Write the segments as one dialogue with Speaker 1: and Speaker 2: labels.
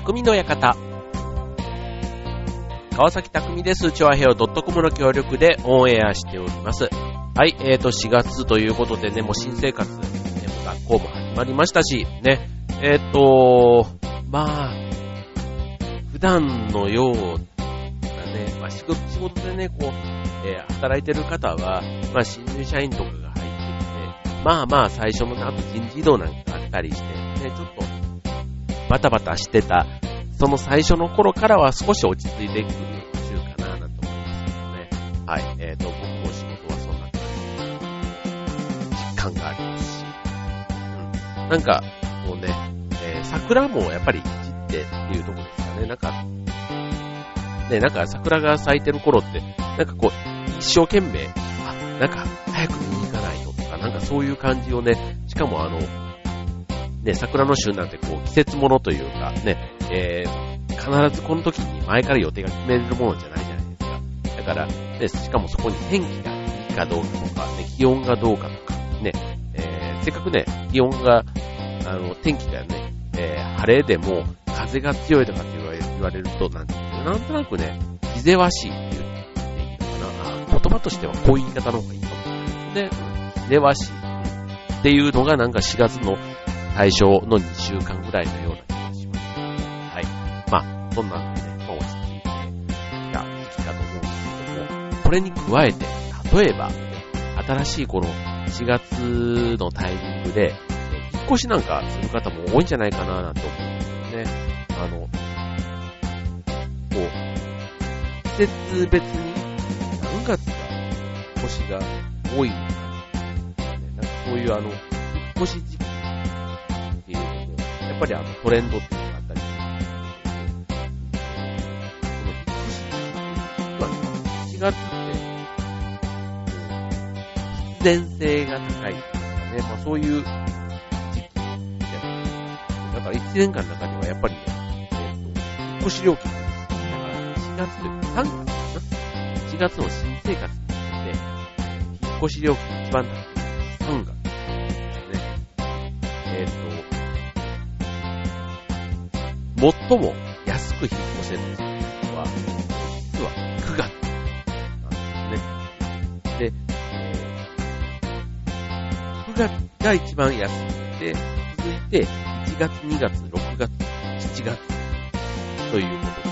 Speaker 1: 匠の館。川崎匠です。チョアヘオ .com の協力でオンエアしております。はい、えーと、4月ということでね、もう新生活、ね、学校も始まりましたし、ね、えーと、まあ、普段のようなね、まあ仕事でね、こう、えー、働いてる方は、まあ新入社員とかが入ってきて、まあまあ最初のあと人事異動なんかあったりして、ね、ちょっとバタバタしてた、その最初の頃からは少し落ち着いていくる週かななんて思いますけどね。はい。えっ、ー、と、僕も仕事はそんな感じ実感がありますし。うん。なんか、もうね、えー、桜もやっぱり散ってっていうとこですかね。なんか、ね、なんか桜が咲いてる頃って、なんかこう、一生懸命、あ、なんか早く見に行かないととか、なんかそういう感じをね、しかもあの、ね、桜の旬なんてこう季節物というか、ね、えー、必ずこの時に前から予定が決めれるものじゃないじゃないですか。だから、ね、しかもそこに天気がいいかどうかとか、ね、気温がどうかとか、ね、えー、せっかくね、気温が、あの、天気がね、えー、晴れでも風が強いとかって言われると、なんなんとなくね、気ぜわしいっていう、ね、いいかな。言葉としてはこういう言い方の方がいいかもしれないですね。気ぜわしいっていうのがなんか4月の対象の2週間ぐらいのような気がします。はい。まあ、そんなんでね、まあ、落ち着いていた時期かと思うんですけども、これに加えて、例えば、新しいこの4月のタイミングで、引っ越しなんかする方も多いんじゃないかななんて思うんですよね。あの、こう、季節別に何月が引っ越しが多い、ね、なんかそういうあの、引っ越し時期ぱりあのトレンドっていうのがあったりするんですけど、この7月って、必然性が高いというかね、まあそういう時期じゃないですか。だから1年間の中にはやっぱりね、えー、と、引っ越し料金だから4月というか3月かな ?1 月の新生活に向けて、引っ越し料金一番高い3月ですね。えっ、ー、と、最も安く引っ越せるのは、実は9月なんですね。で、えー、9月が一番安くて、続いて1月、2月、6月、7月ということ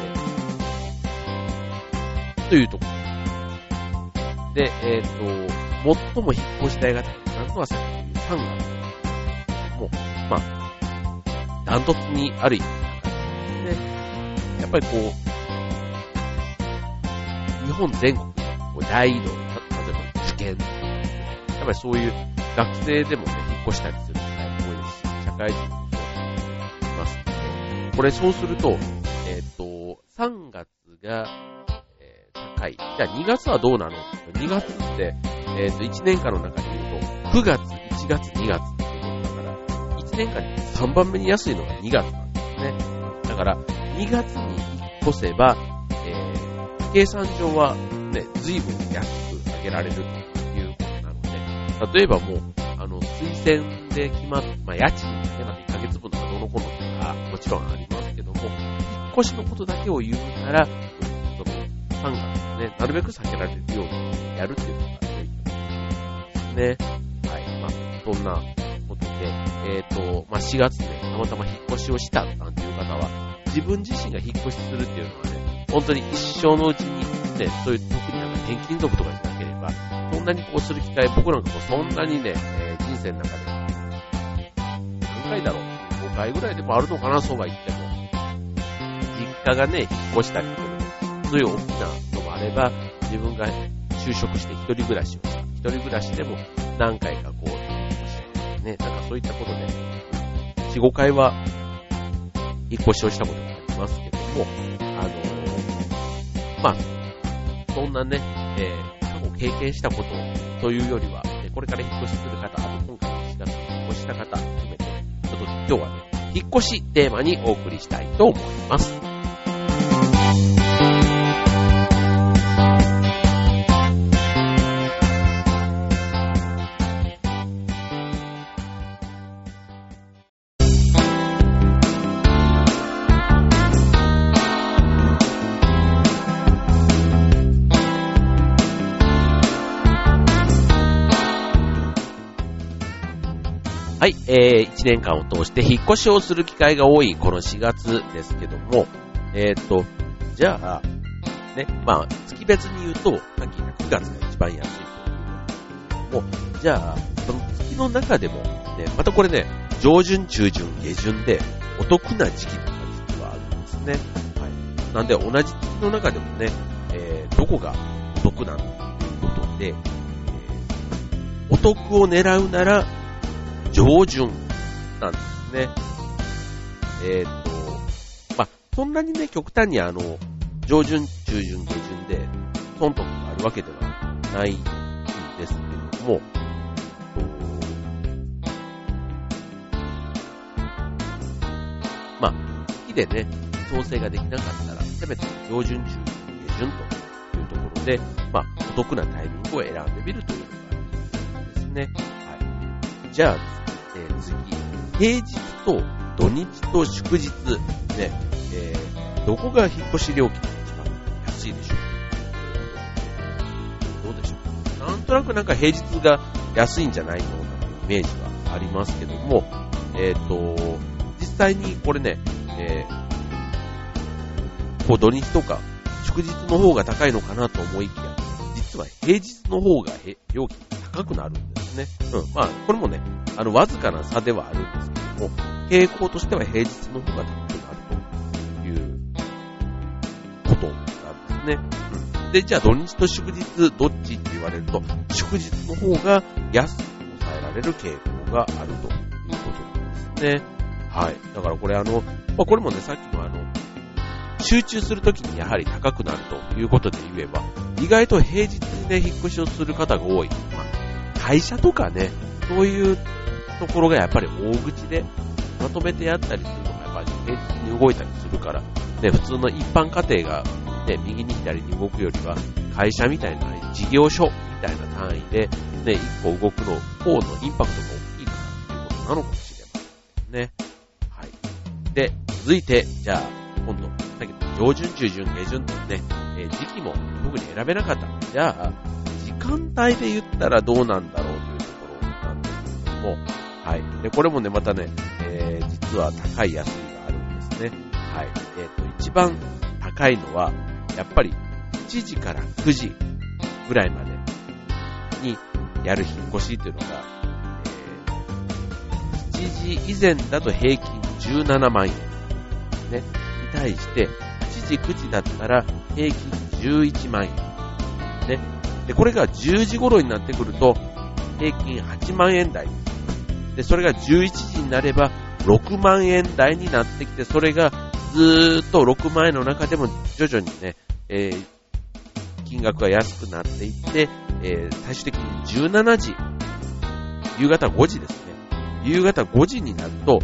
Speaker 1: で、というところ。で、えっ、ー、と、最も引っ越し代が高くなるのはさっき言う3月。もう、まあ、ダントツにある意味、っぱりこう、日本全国で大移動、例えば受験、やっぱりそういう学生でもね、引っ越したりする機会も多いですし、社会人もそういますので、これそうすると、えっ、ー、と、3月が、えー、高い。じゃあ2月はどうなの ?2 月って、えっ、ー、と、1年間の中で言うと、9月、1月、2月ってことだから、1年間に3番目に安いのが2月なんですね。だから、2月に引っ越せば、えー、計算上はね、随分安く上げられるということなので、例えばもう、あの、推薦で決まっ、まあ、家賃ね、また1ヶ月分とかどのこのとか、もちろんありますけども、引っ越しのことだけを言うなら、その、3月ね、なるべく避けられるようにやるっていうのが良いと思いますね。はい。まあ、そんなことで、えっ、ー、と、まあ、4月ね、たまたま引っ越しをしたなんていう方は、自分自身が引っ越しするっていうのはね、本当に一生のうちにね、そういう特になんか転勤族とかじゃなければ、そんなにこうする機会、僕なんかもそんなにね、えー、人生の中で、何回だろう ?5 回ぐらいでもあるのかな、そうは言っても。実家がね、引っ越したりとか、そういう大きなのもあれば、自分がね就職して一人暮らしをした。一人暮らしでも何回かこう、引っ越しね、なんかそういったことで、4、5回は引っ越しをしたことがありますけども、あのー、まあ、そんなね、えー、過去経験したことというよりは、これから引っ越しする方、あと今回の4月に引っ越した方含めて、ちょっと今日はね、引っ越しテーマにお送りしたいと思います。い、えー、1年間を通して引っ越しをする機会が多いこの4月ですけども、えっ、ー、と、じゃあ、ね、まあ、月別に言うと、さっき言った9月が一番安いというもう、じゃあ、その月の中でも、ね、またこれね、上旬、中旬、下旬でお得な時期とか実はあるんですね。はい。なんで、同じ月の中でもね、えー、どこがお得なんだということで、えー、お得を狙うなら、上旬なんですね。えっ、ー、と、まあ、そんなにね、極端にあの、上旬、中旬、下旬で、トントンがあるわけではないんですけれども、まあ、月でね、調整ができなかったら、せめて上旬、中旬、下旬というところで、まあ、お得なタイミングを選んでみるというじゃあ、えー、次、平日と土日と祝日、ね、えー、どこが引っ越し料金が一番安いでしょうどうでしょう。なんとなくなんか平日が安いんじゃないのなイメージはありますけども、えっ、ー、と、実際にこれね、えー、こう土日とか祝日の方が高いのかなと思いきや、実は平日の方が料金高くなるんです。ね。うん。まあ、これもね、あの、わずかな差ではあるんですけども、傾向としては平日の方が高くなるということなんですね。うん。で、じゃあ土日と祝日どっちって言われると、祝日の方が安く抑えられる傾向があるということなんですね。はい。だからこれあの、まあ、これもね、さっきのあの、集中するときにやはり高くなるということで言えば、意外と平日にね、引っ越しをする方が多い。会社とかね、そういうところがやっぱり大口でまとめてやったりするのがやっぱり平日に動いたりするから、ね、普通の一般家庭が、ね、右に左に動くよりは、会社みたいな事業所みたいな単位で、ね、一歩動くの方のインパクトが大きいからということなのかもしれませんね。はい。で、続いて、じゃあ、今度、だけど、上旬、中旬、下旬とね、えー、時期も特に選べなかった。じゃあ、間帯で言ったらどうなんだろうというところなんですけども、はい。で、これもね、またね、えー、実は高い安いがあるんですね。はい。えっ、ー、と、一番高いのは、やっぱり7時から9時ぐらいまでにやる引っ越しっていうのが、えー、7時以前だと平均17万円。ね。に対して、8時、9時だったら平均11万円。で、これが10時頃になってくると、平均8万円台。で、それが11時になれば6万円台になってきて、それがずーっと6万円の中でも徐々にね、えー、金額が安くなっていって、えー、最終的に17時、夕方5時ですね。夕方5時になると、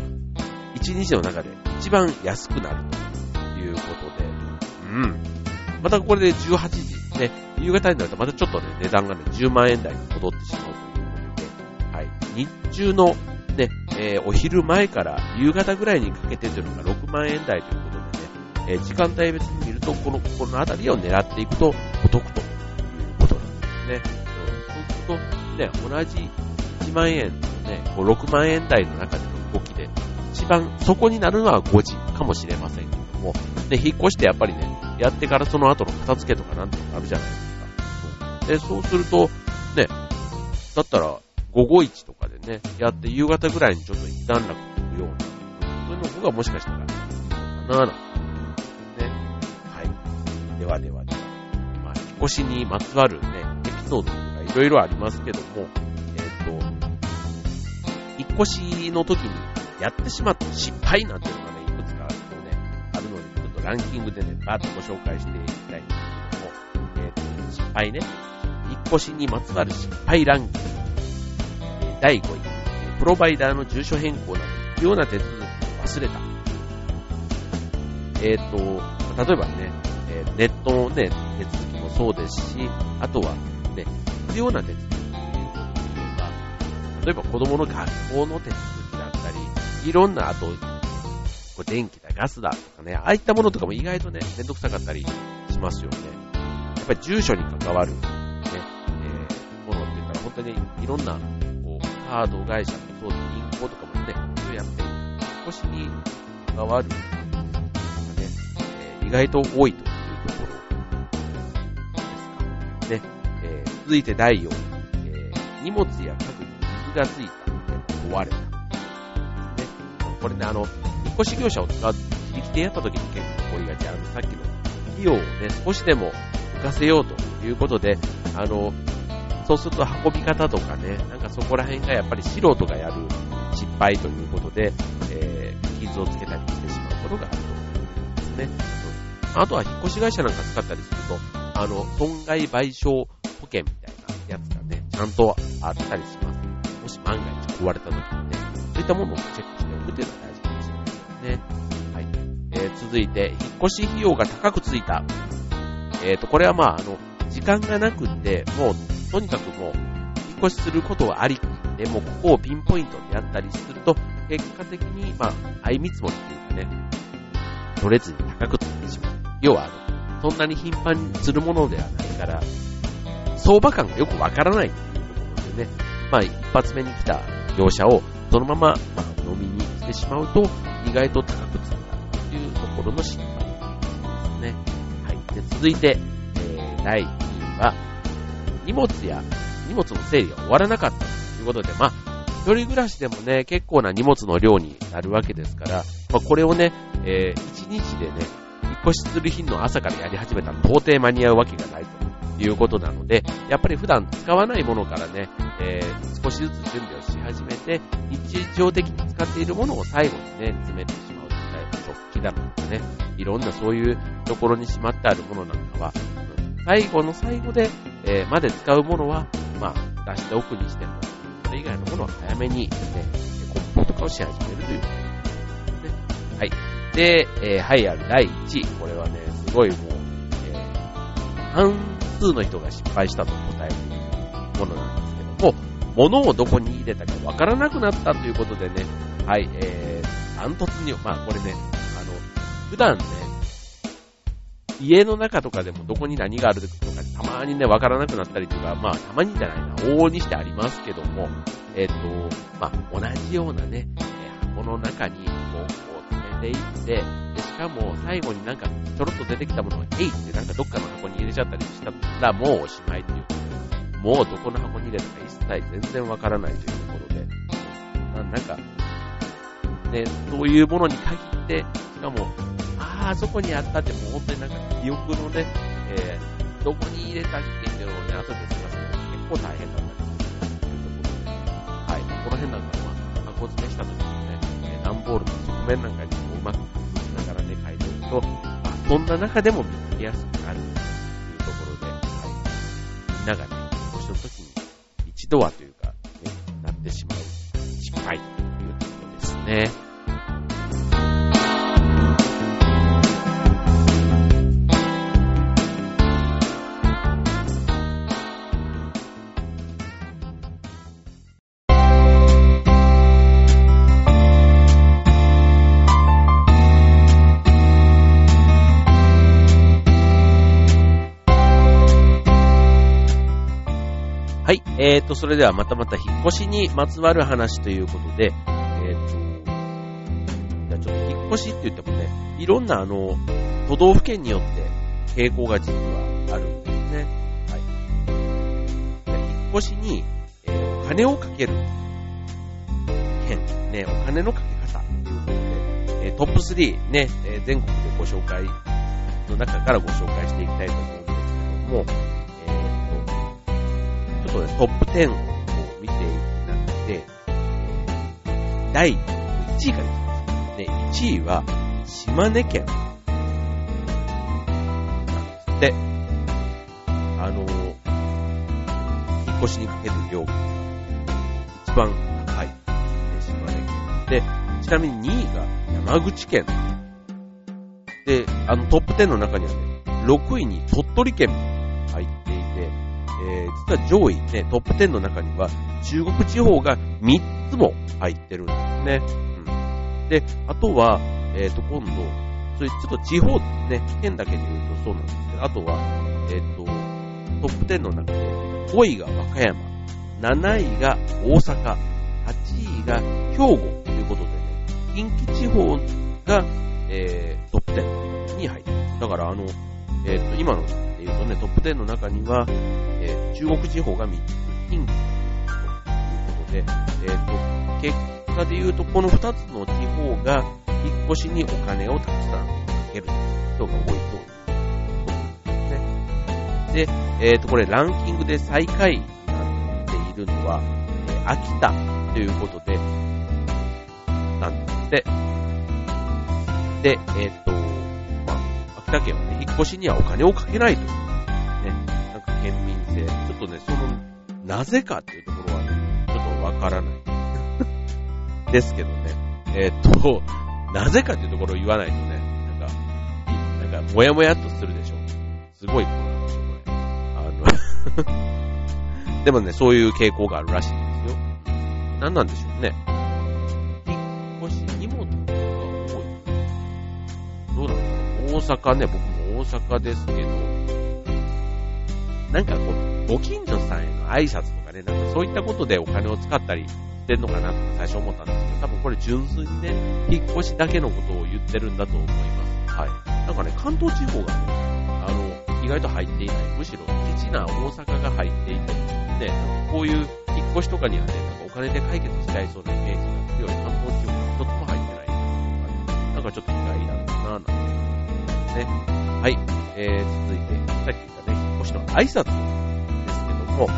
Speaker 1: 1日の中で一番安くなるということで、うん。またこれで18時、ね、夕方になるとまたちょっとね、値段がね、10万円台に戻ってしまうということで、はい。日中のね、えー、お昼前から夕方ぐらいにかけてというのが6万円台ということでね、えー、時間帯別に見ると、この、このあたりを狙っていくとお得ということなんですね。そうすると、ね、同じ1万円とね、こう6万円台の中での動きで、一番そこになるのは5時かもしれませんけども、ね、引っ越してやっぱりね、やってからその後の片付けとかなんてのがあるじゃないですか。で、そうすると、ね、だったら、午後1とかでね、やって夕方ぐらいにちょっと一段落するような、そういうの方がもしかしたらかな、なんてね。はい。ではではでは、まあ、引っ越しにまつわるね、エピソードとかいろいろありますけども、えっ、ー、と、引っ越しの時にやってしまった失敗なんていうのランキングでね、バーッとご紹介していきたいんですけども、えっ、ー、と、失敗ね、引っ越しにまつわる失敗ランキング、えー、第5位、プロバイダーの住所変更など必要な手続きを忘れた。えっ、ー、と、例えばね、えネットのね、手続きもそうですし、あとはね、必要な手続きということで言えば、例えば子供の学校の手続きだったり、いろんな、あと、これ電気だ、ガスだとかね、ああいったものとかも意外とね、めんどくさかったりしますよね。やっぱり住所に関わる、ね、えー、ものって言ったら本当にいろんな、こう、カード会社もそうで銀行とかもね、いろいろやってる。引っ越しに関わる、ね、えー、意外と多いというところですか。ね、えー、続いて第4位、えー、荷物や家具に水がついたので壊れた。ね、これね、あの、っ越し業者を使う、自力でやった時に結構起こりがち。あの、さっきの費用をね、少しでも浮かせようということで、あの、そうすると運び方とかね、なんかそこら辺がやっぱり素人がやる失敗ということで、えー、傷をつけたりしてしまうことがあると思うんですね。あとは引っ越し会社なんか使ったりすると、あの、損害賠償保険みたいなやつがね、ちゃんとあったりします。もし万が一壊れた時にね、そういったものをチェックしておくというのが大事ね。はい。えー、続いて、引っ越し費用が高くついた。えっ、ー、と、これはまあ、あの、時間がなくって、もうとにかくもう、引っ越しすることはありきで、もここをピンポイントでやったりすると、結果的に、まあ、相見積もりっていうかね、取れずに高くついてしまう。要は、あの、そんなに頻繁にするものではないから、相場感がよくわからないっていうところでね、まあ、一発目に来た業者をそのまま、まあ、飲みにしてしまうと、意外と高くついたというところの失敗ですね。はい。で、続いて、えー、第2位は、荷物や荷物の整理が終わらなかったということで、まあ、一人暮らしでもね、結構な荷物の量になるわけですから、まあ、これをね、えー、一日でね、引っ越しする日の朝からやり始めたら到底間に合うわけがないとということなので、やっぱり普段使わないものからね、えー、少しずつ準備をし始めて、日常的に使っているものを最後にね、詰めてしまうとか、食器だとかね、いろんなそういうところにしまってあるものなんかは、最後の最後で、えー、まで使うものは、まあ、出しておくにしても、それ以外のものは早めに、ね、梱包とかをし始めるというとね。はい。で、えー、はいある第1位。これはね、すごいもう、えー、半数の人が失敗したと答えるものなんですけども、物をどこに入れたかわからなくなったということでね、はい、えー、ダントツに、まあこれね、あの、普段ね、家の中とかでもどこに何があるとか、たまにね、わからなくなったりとか、まあ、たまにじゃないな、往々にしてありますけども、えっ、ー、と、まあ、同じようなね、箱の中に、こう、ていって、で、しかも、最後になんか、ちょろっと出てきたものが、えいってなんかどっかの箱に入れちゃったりしたら、もうおしまいっていう。もうどこの箱に入れたか一切全然わからないというところで、なんか、ね、そういうものに限って、しかも、ああ、そこにあったってもう本当になんか記憶のね、えー、どこに入れたっけっていうのをね、後で探すのが結構大変だったりするというところで、はい、この辺なんかは、箱詰めした時にね、段ボールの側面なんかにと、まあ、そんな中でも見つけやすくなるというところで、はい、みんながね、年の時に一度はというか、ね、なってしまう。失敗というところですね。えーと、それではまたまた引っ越しにまつわる話ということで、えーと、じゃちょっと引っ越しって言ってもね、いろんなあの、都道府県によって傾向が実はあるんですね。はい。引っ越しに、えー、お金をかける県、ね、お金のかけ方ということで、えー、トップ3ね、えー、全国でご紹介の中からご紹介していきたいと思うんですけども、とね、トップ10を見ていく中で、第1位からいきます。ね、1位は、島根県。なんで。あの、引っ越しにかける量が一番高い。島根県。で、ちなみに2位が山口県。で、あのトップ10の中にはね、6位に鳥取県も、は上位ね、トップ10の中には中国地方が3つも入ってるんですね。うん。で、あとは、えっ、ー、と、今度、そういうちょっと地方ね、県だけで言うとそうなんですけど、あとは、えっ、ー、と、トップ10の中で、5位が和歌山、7位が大阪、8位が兵庫ということでね、近畿地方が、えー、トップ10に入ってます。だからあの、えっ、ー、と、今ので言うとね、トップ10の中には、中国地方が3つ、近畿ということで、えっ、ー、と、結果で言うと、この2つの地方が、引っ越しにお金をたくさんかける人が多いと思いますね。で、えっ、ー、と、これランキングで最下位になっているのは、えー、秋田ということで、なんですって。で、えっ、と、まあ、秋田県はね、引っ越しにはお金をかけないという、っとね、その、なぜかっていうところはね、ちょっとわからない。ですけどね、えっ、と、なぜかっていうところを言わないとね、なんか、なんか、もやもやっとするでしょ。すごいことなんですよ、これ。あの でもね、そういう傾向があるらしいんですよ。何なんでしょうね。引っ越し、荷物が多い。どうなんだろう。大阪ね、僕も大阪ですけど、なんかこう、ご近所さんへの挨拶とかね、なんかそういったことでお金を使ったりってんのかなって最初思ったんですけど、多分これ純粋にね、引っ越しだけのことを言ってるんだと思います。はい。なんかね、関東地方がね、あの、意外と入っていない。むしろ、ケチな大阪が入っていて、ね、こういう引っ越しとかにはね、なんかお金で解決しちゃいそうなイメージが強い関東地方が一つも入ってないなんかちょっと意外だったな、なんて思いますね。はい。えー、続いて、さっき言ったね、引っ越しの挨拶ですけども、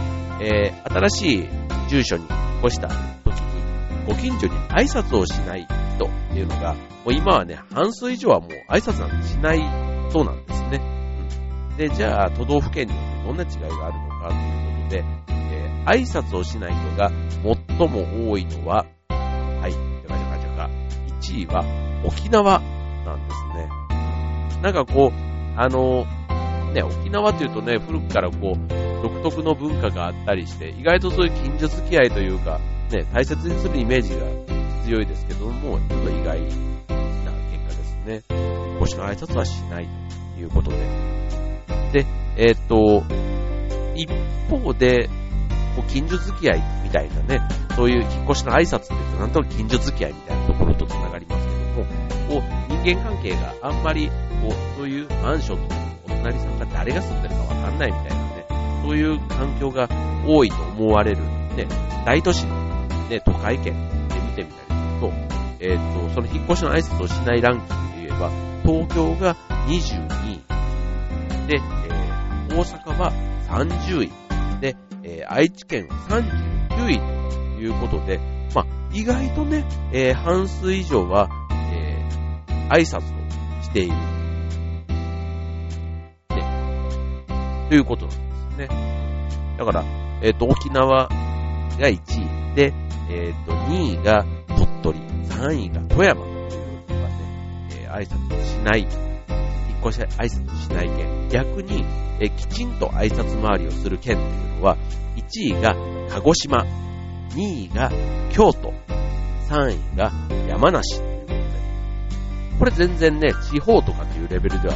Speaker 1: えー、新しい住所に引っ越した時にご近所に挨拶をしない人っていうのが、もう今はね、半数以上はもう挨拶なんてしないそうなんですね。うん、で、じゃあ、都道府県によってどんな違いがあるのかということで、えー、挨拶をしない人が最も多いのは、はい、じゃかじゃかじゃか、1位は沖縄なんですね。なんかこう、あの、ね、沖縄というとね、古くからこう、独特の文化があったりして、意外とそういう近所付き合いというか、ね、大切にするイメージが強いですけども、ちょっと意外な結果ですね。腰の挨拶はしないということで。で、えー、っと、一方で、こう近所付き合いみたいなね、そういう引っ越しの挨拶って言うと、なんとなく近所付き合いみたいなところと繋がりますけども、こう、人間関係があんまり、こう、そういうマンションとか隣さんが誰が住んでるかわかんないみたいなね、そういう環境が多いと思われる、ね、大都市のね、都会圏で見てみたりすると、えっ、ー、と、その引っ越しの挨拶をしないランキングで言えば、東京が22位、で、えー、大阪は30位、で、えー、愛知県は39位ということで、まあ、意外とね、えー、半数以上は、えー、挨拶をしている。ということなんですね。だから、えっ、ー、と、沖縄が1位で、えっ、ー、と、2位が鳥取、3位が富山というのがね、えー、挨拶をしない、引っ越し挨拶しない県。逆に、えー、きちんと挨拶回りをする県というのは、1位が鹿児島、2位が京都、3位が山梨ということで、これ全然ね、地方とかっていうレベルでは、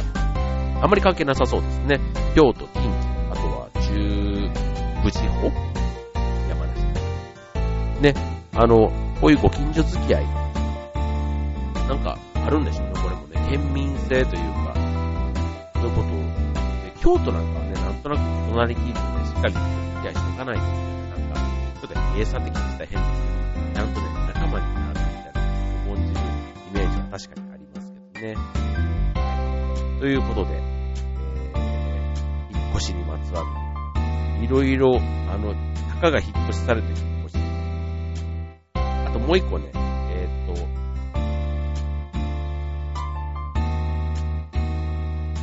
Speaker 1: あまり関係なさそうですね。京都、近畿、あとは中部地方ね、あの、こういうご近所付き合い、なんかあるんでしょうね、これもね。県民性というか、そういうことを。で京都なんかはね、なんとなく隣聞いてね、しっかり付き合いしておかないと、なんか、ちょっと閉鎖的にした変ですけど、ちゃんとね、仲間になるみたいな、重んじるイメージは確かにありますけどね。ということで、越しにまつわる、いろいろ、あの、たかが引っ越しされてるあともう一個ね、えー、っと、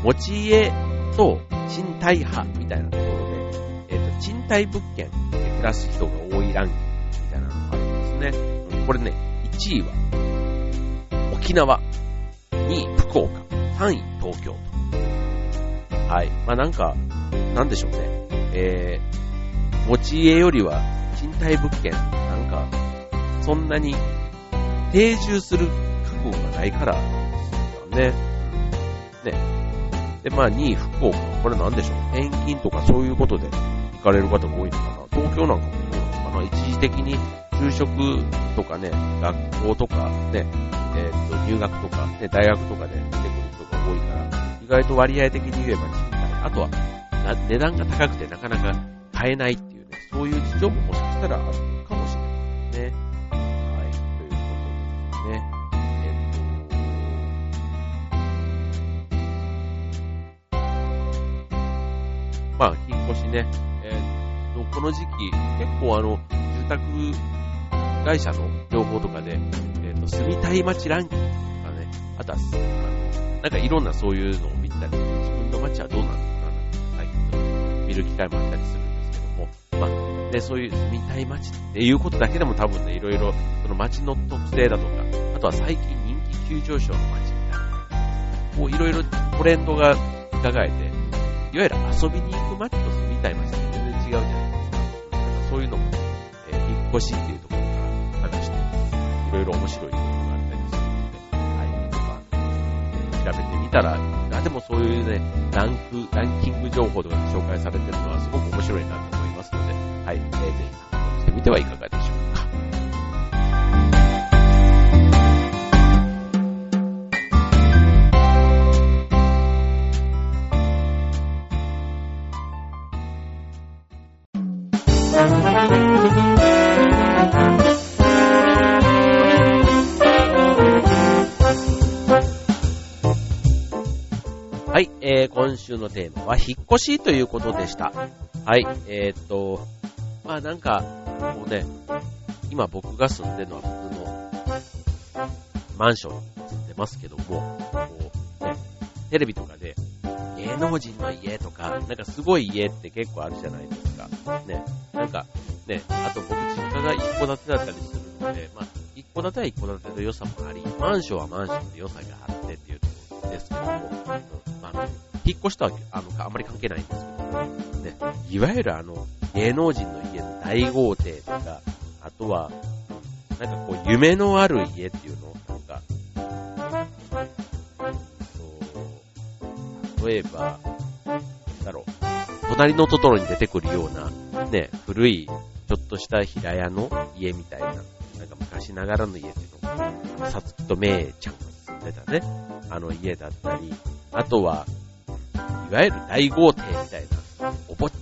Speaker 1: 持ち家と賃貸派みたいなところで、えー、っと、賃貸物件で暮らす人が多いランキングみたいなのがあるんですね。これね、1位は沖縄、2位福岡、3位東京と。はい。まあなんか、なんでしょうね。えー、持ち家よりは賃貸物件、なんか、そんなに定住する覚悟がないからね。ね。で、まあ2位福岡。これなんでしょう。転勤とかそういうことで行かれる方が多いのかな。東京なんかもそうなのかな。一時的に就職とかね、学校とかね、えっ、と、入学とか、ね、大学とかで出てくる人が多いから、意外と割合的に言えば賃貸。あとは、値段が高くてなかなか買えないっていうね、そういう事情ももしかしたらあるかもしれないですね。はい、ということですね。えっとまあ、引っ越しね、えー、と、この時期、結構あの、住宅会社の情報とかで、えっ、と、住みたい街ランキングとかね、あとは、あの、なんかいろんなそういうのを見たり、自分の街はどうなんだ、る機会もあったりするんですけども、まあ、で、そういう住みたい街っていうことだけでも多分ね、いろいろ、その街の特性だとか、あとは最近人気急上昇の街みたいな、こういろいろトレンドが伺えて、いわゆる遊びに行く街と住みたい街って全然違うじゃないですか。なんかそういうのも、え、引っ越しっていうところから探して、いろいろ面白いとことがあったりするので、はい、まあ、調べてみたら、でもそういうね、ランク、ランキング情報とかで紹介されてるのはすごく面白いなと思いますので、はい、ぜひ参考にしてみてはいかがでしょうか。週のテーマは引っ越しということでした。はい、えー、っと、まあなんか、もうね、今僕が住んでるのは普通のマンションに住んでますけども、こう、ね、テレビとかで芸能人の家とか、なんかすごい家って結構あるじゃないですか。ね、なんか、ね、あと僕実家が一戸建てだったりするので、まあ、一戸建ては一戸建ての良さもあり、マンションはマンションで良さがあってっていうところですけども、うんまあ、引っ越しとはあのあんまり関係ないんですけど、ね、いわゆるあの、芸能人の家の大豪邸とか、あとは、なんかこう、夢のある家っていうのを、なんか、例えば、なんだろう、隣のトトロに出てくるような、ね、古い、ちょっとした平屋の家みたいな、なんか昔ながらの家っていうのさつきとめいちゃんが住んでたね、あの家だったり、あとは、いわゆる大豪邸みたいな、おぼっ、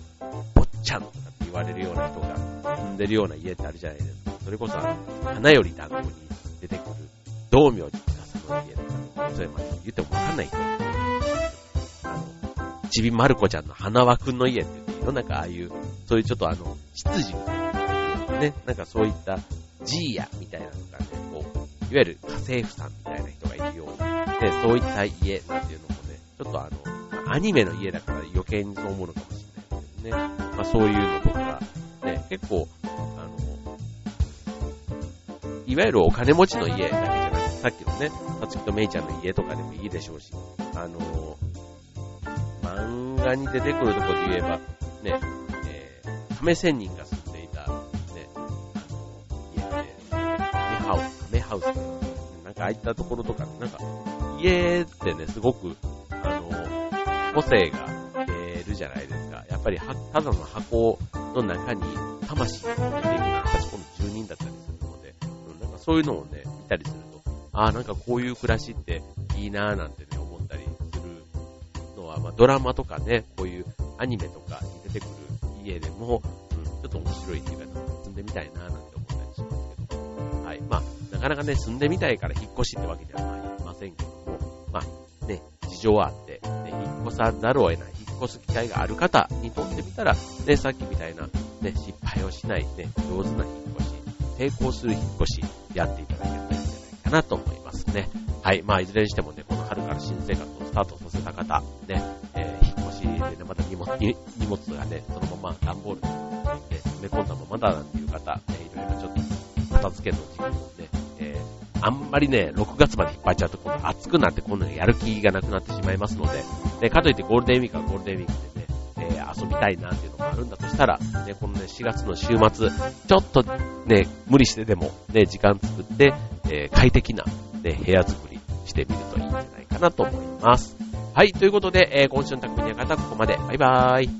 Speaker 1: ぼっちゃんとかって言われるような人が住んでるような家ってあるじゃないですか。それこそ、花より団子に出てくる、道明寺司の家とか、それまで言ってもわかんない人ちびまる子ちゃんの花輪くんの家っていうの、なんかああいう、そういうちょっとあの、執事みたいな、ね、なんかそういったジーヤみたいなのがね、こう、いわゆる家政婦さんみたいな人がいるような、で、そういった家なんていうのもね、ちょっとあの、アニメの家だから余計にそう思うのかもしれないですけどね。まあそういうのとか、ね、結構、あの、いわゆるお金持ちの家だけじゃなくて、さっきのね、さつきとめいちゃんの家とかでもいいでしょうし、あの、漫画に出てくるところで言えば、ね、えー、亀仙人が住んでいた、ね、あの、家で、亀ハウス、亀ハウスなんかああいったところとか、なんか、家ってね、すごく、個性が出るじゃないですか。やっぱり、ただの箱の中に魂が出ていくのは、私この住人だったりするので、うん、なんかそういうのをね、見たりすると、ああ、なんかこういう暮らしっていいなぁなんてね、思ったりするのは、まあ、ドラマとかね、こういうアニメとかに出てくる家でも、うん、ちょっと面白いっていうか、住んでみたいななんて思ったりしますけど、はい。まあ、なかなかね、住んでみたいから引っ越しってわけではありませんけども、まあ、ね、事情はあって、越さざるを得ない、引っ越す機会がある方にとってみたら、ね、さっきみたいな、ね、失敗をしない、ね、上手な引っ越し、成功する引っ越し、やっていただければいいんじゃないかなと思いますね。はい。まあ、いずれにしてもね、この春から新生活をスタートさせた方、ね、えー、引っ越しでね、また荷物荷物がね、そのまま段ボールに、ね、詰め込んだままだなんていう方、ね、いろいろちょっと片付けの時期もね、えー、あんまりね、6月まで引っ張っちゃうと、今度暑くなって今度やる気がなくなってしまいますので、ね、かといってゴールデンウィークはゴールデンウィークでね、えー、遊びたいなっていうのがあるんだとしたら、ね、このね、4月の週末、ちょっとね、無理してでもね、時間作って、えー、快適な、ね、部屋作りしてみるといいんじゃないかなと思います。はい、ということで、えー、今週の匠の方はここまで。バイバーイ。